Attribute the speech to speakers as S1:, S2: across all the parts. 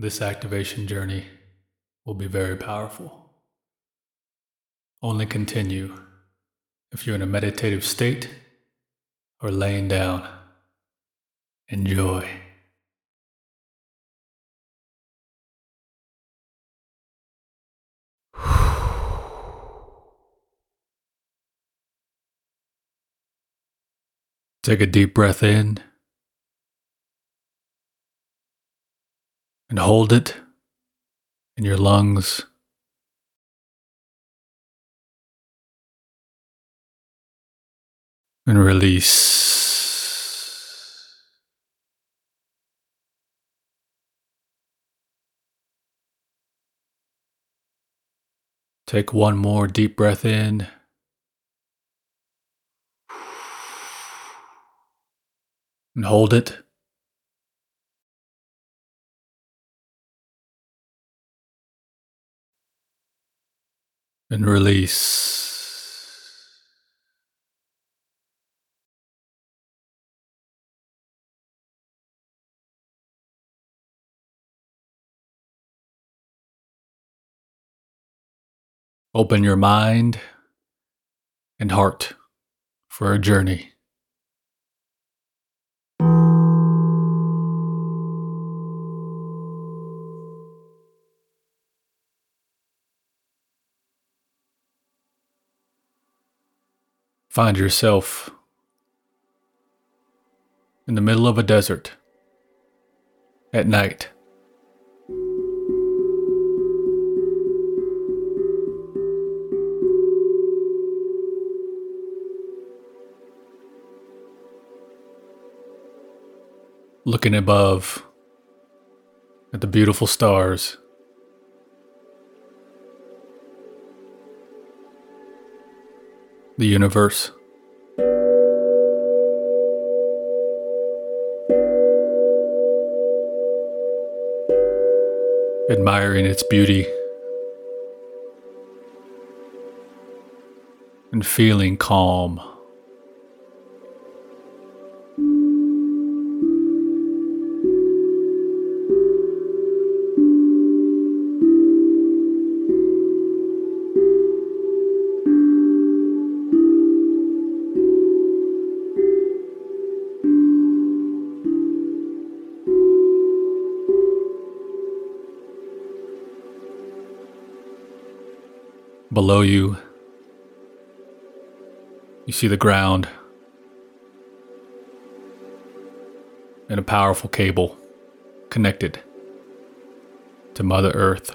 S1: This activation journey will be very powerful. Only continue if you're in a meditative state or laying down. Enjoy. Take a deep breath in and hold it in your lungs. And release. Take one more deep breath in. And hold it. And release. Open your mind and heart for a journey. Find yourself in the middle of a desert at night. looking above at the beautiful stars. The universe. Admiring its beauty and feeling calm. Below you, you see the ground and a powerful cable connected to Mother Earth.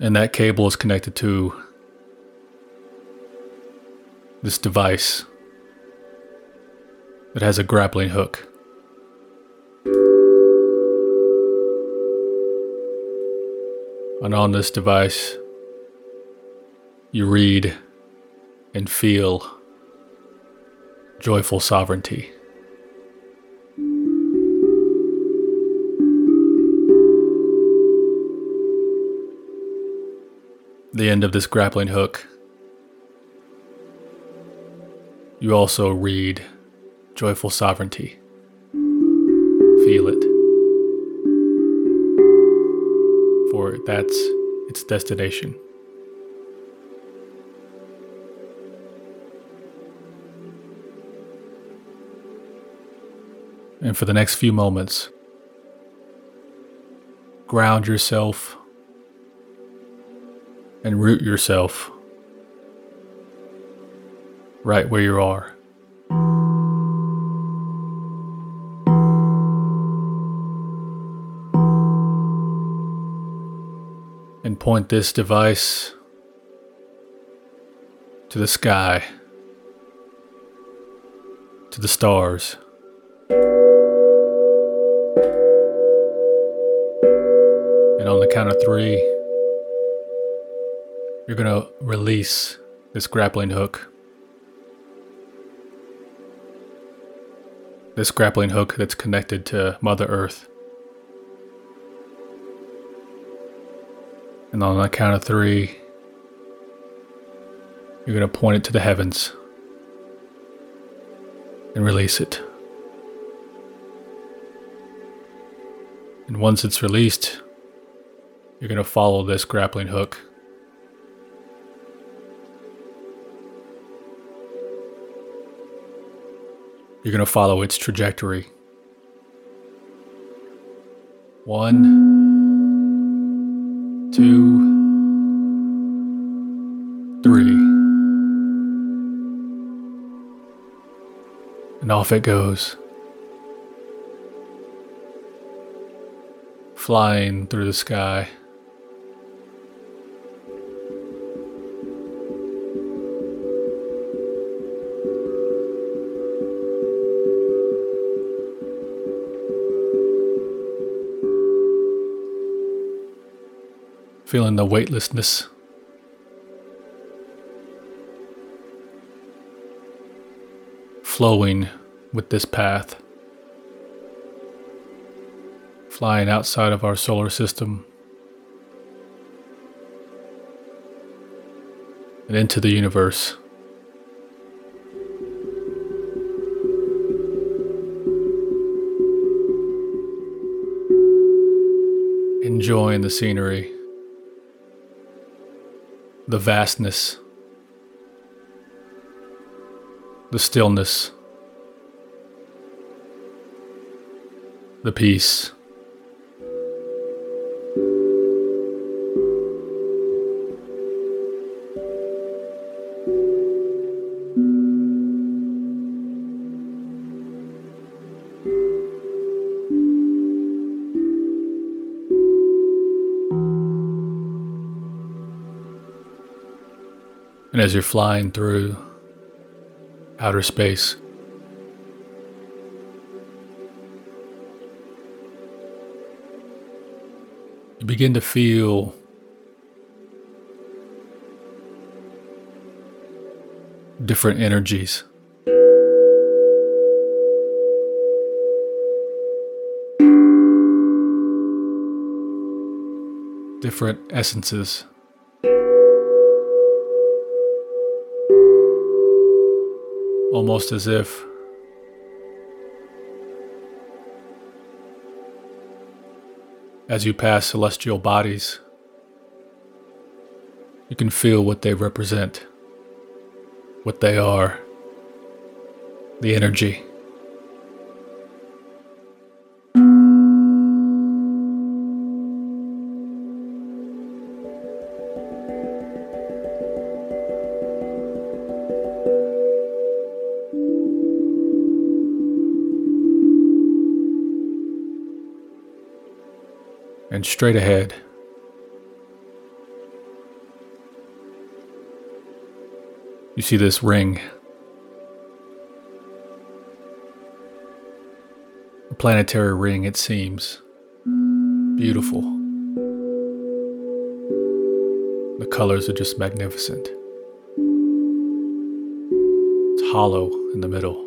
S1: And that cable is connected to this device that has a grappling hook. And on this device, you read and feel joyful sovereignty. The end of this grappling hook, you also read joyful sovereignty. Feel it. For that's its destination. And for the next few moments, ground yourself and root yourself right where you are. Point this device to the sky, to the stars. And on the count of three, you're going to release this grappling hook. This grappling hook that's connected to Mother Earth. And on the count of three, You're going to point it to the heavens and release it. And once it's released, you're going to follow this grappling hook. You're going to follow its trajectory. One, two, three. And off it goes. Flying through the sky. Feeling the weightlessness. Flowing with this path, flying outside of our solar system and into the universe. Enjoying the scenery the vastness, the stillness, the peace. And as you're flying through outer space, you begin to feel different energies. Different essences. Almost as if as you pass celestial bodies, you can feel what they represent, what they are, the energy. And straight ahead. You see this ring. A planetary ring, it seems. Beautiful. The colors are just magnificent. It's hollow in the middle,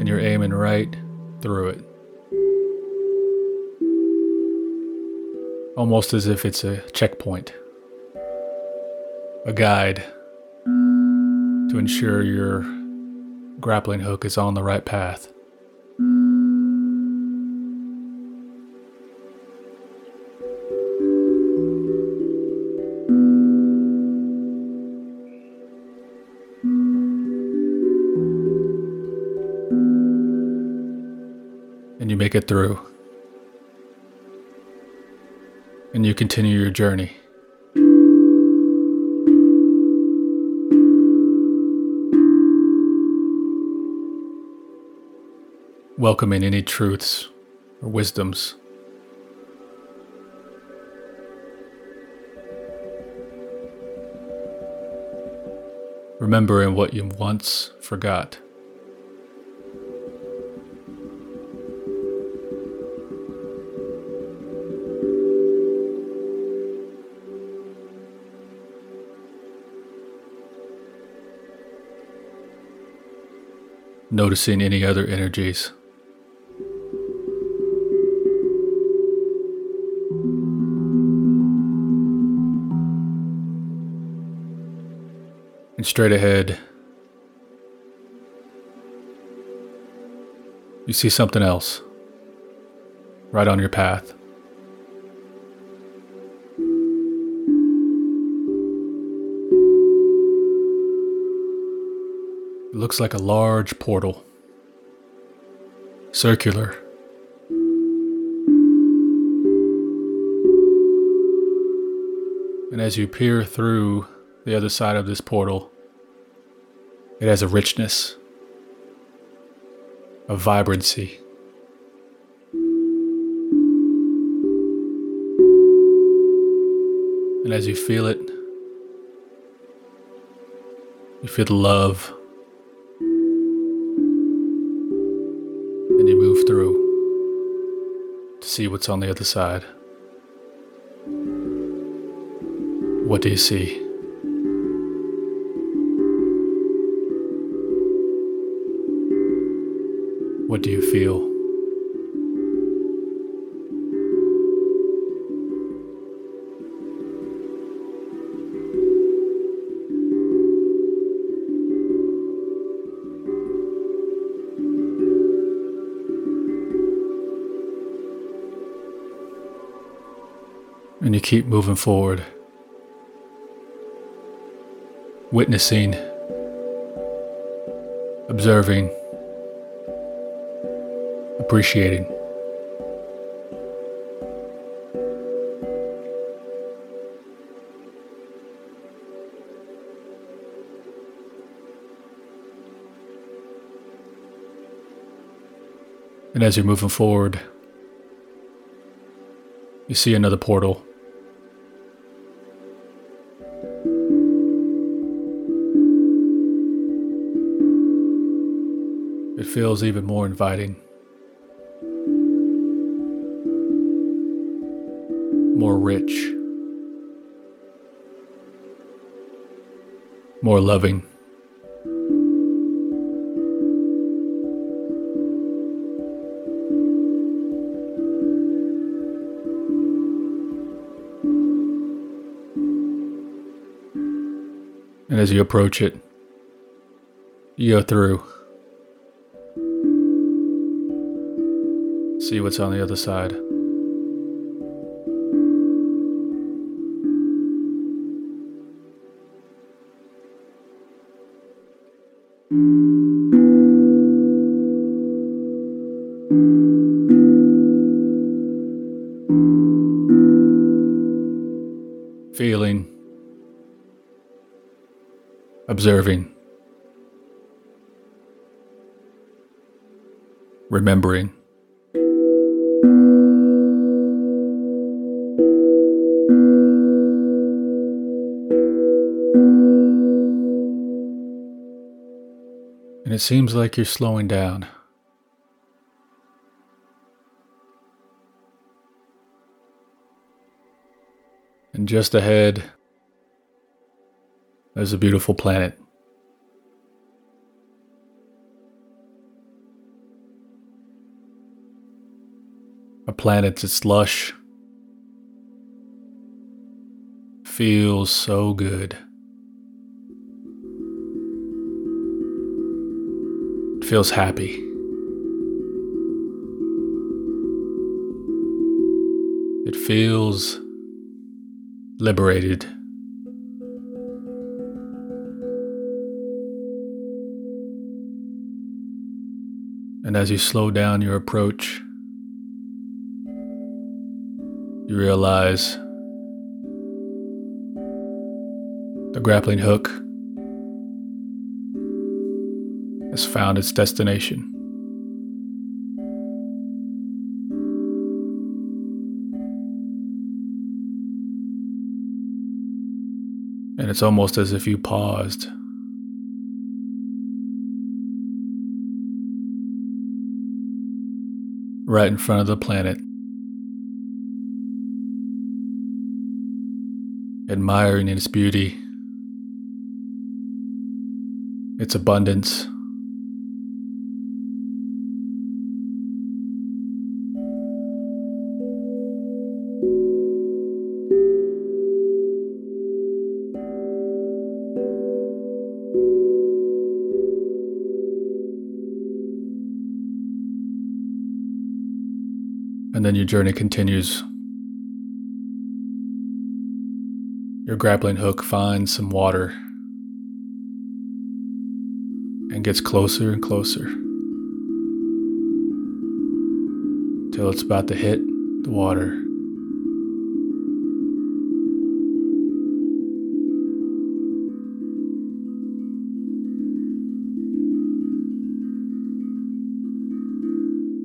S1: and you're aiming right through it. Almost as if it's a checkpoint, a guide to ensure your grappling hook is on the right path. And you make it through and you continue your journey. Welcoming any truths or wisdoms. Remembering what you once forgot. Noticing any other energies. And straight ahead, you see something else right on your path. It looks like a large portal, circular. And as you peer through the other side of this portal, it has a richness, a vibrancy. And as you feel it, you feel the love see what's on the other side. What do you see? What do you feel? And you keep moving forward, witnessing, observing, appreciating. And as you're moving forward, you see another portal. It feels even more inviting. More rich. More loving. And as you approach it, you go through. See what's on the other side. Feeling, observing, remembering. It seems like you're slowing down. And just ahead, there's a beautiful planet. A planet that's lush, feels so good. Feels happy. It feels liberated. And as you slow down your approach, you realize the grappling hook has found its destination. And it's almost as if you paused. Right in front of the planet. Admiring its beauty, its abundance. Your journey continues. Your grappling hook finds some water and gets closer and closer till it's about to hit the water.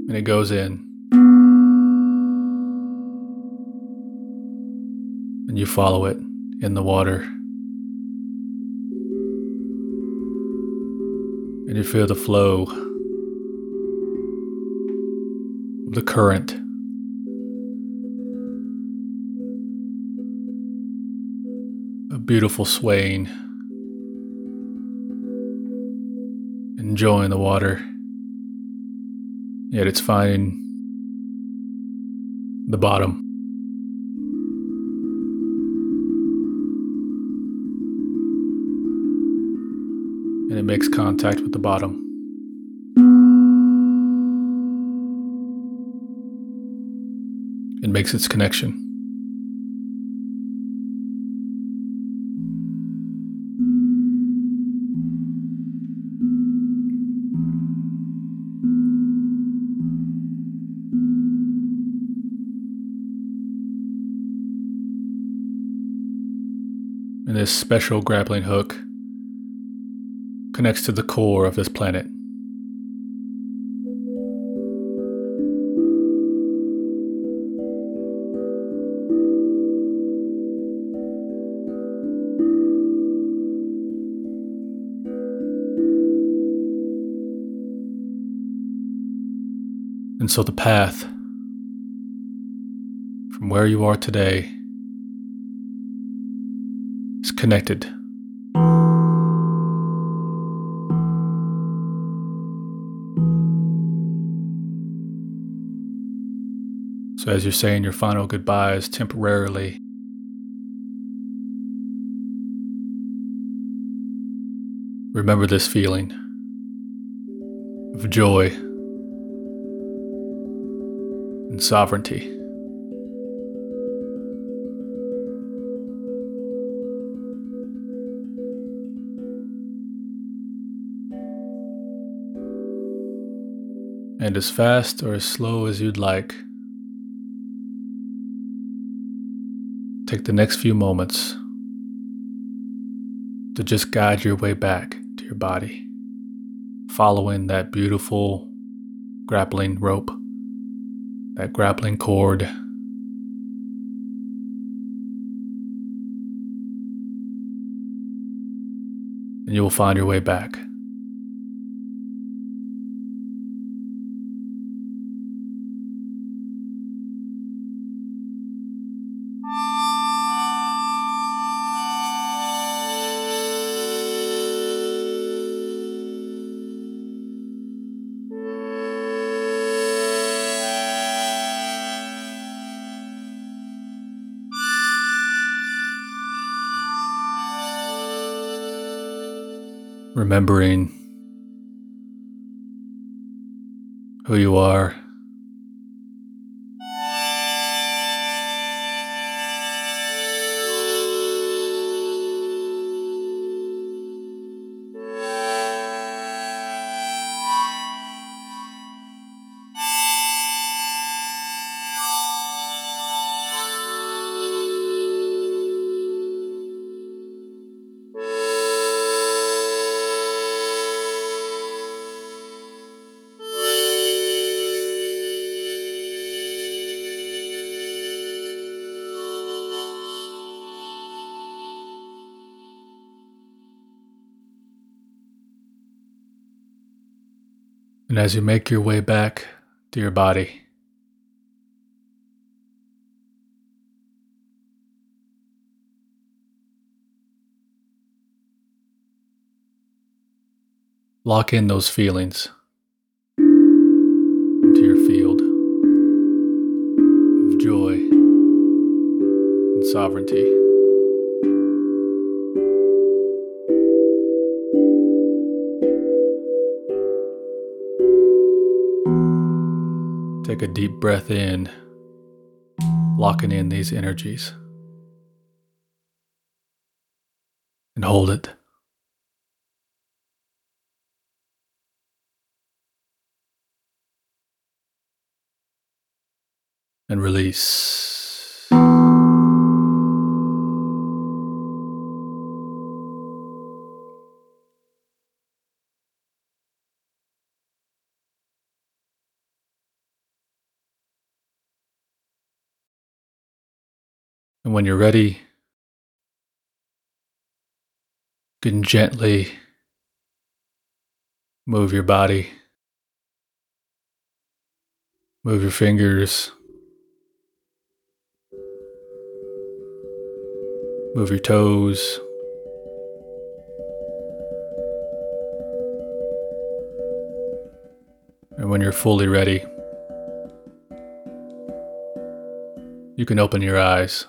S1: And it goes in. You follow it in the water. And you feel the flow the current. A beautiful swaying. Enjoying the water. Yet it's finding the bottom. Makes contact with the bottom. It makes its connection. And this special grappling hook connects to the core of this planet. And so the path from where you are today is connected So, as you're saying your final goodbyes temporarily, remember this feeling of joy and sovereignty. And as fast or as slow as you'd like, Take the next few moments to just guide your way back to your body, following that beautiful grappling rope, that grappling cord. And you will find your way back. Remembering who you are. And as you make your way back to your body, lock in those feelings into your field of joy and sovereignty. Take a deep breath in locking in these energies. And hold it. And release. And when you're ready, you can gently move your body, move your fingers, move your toes. And when you're fully ready, you can open your eyes.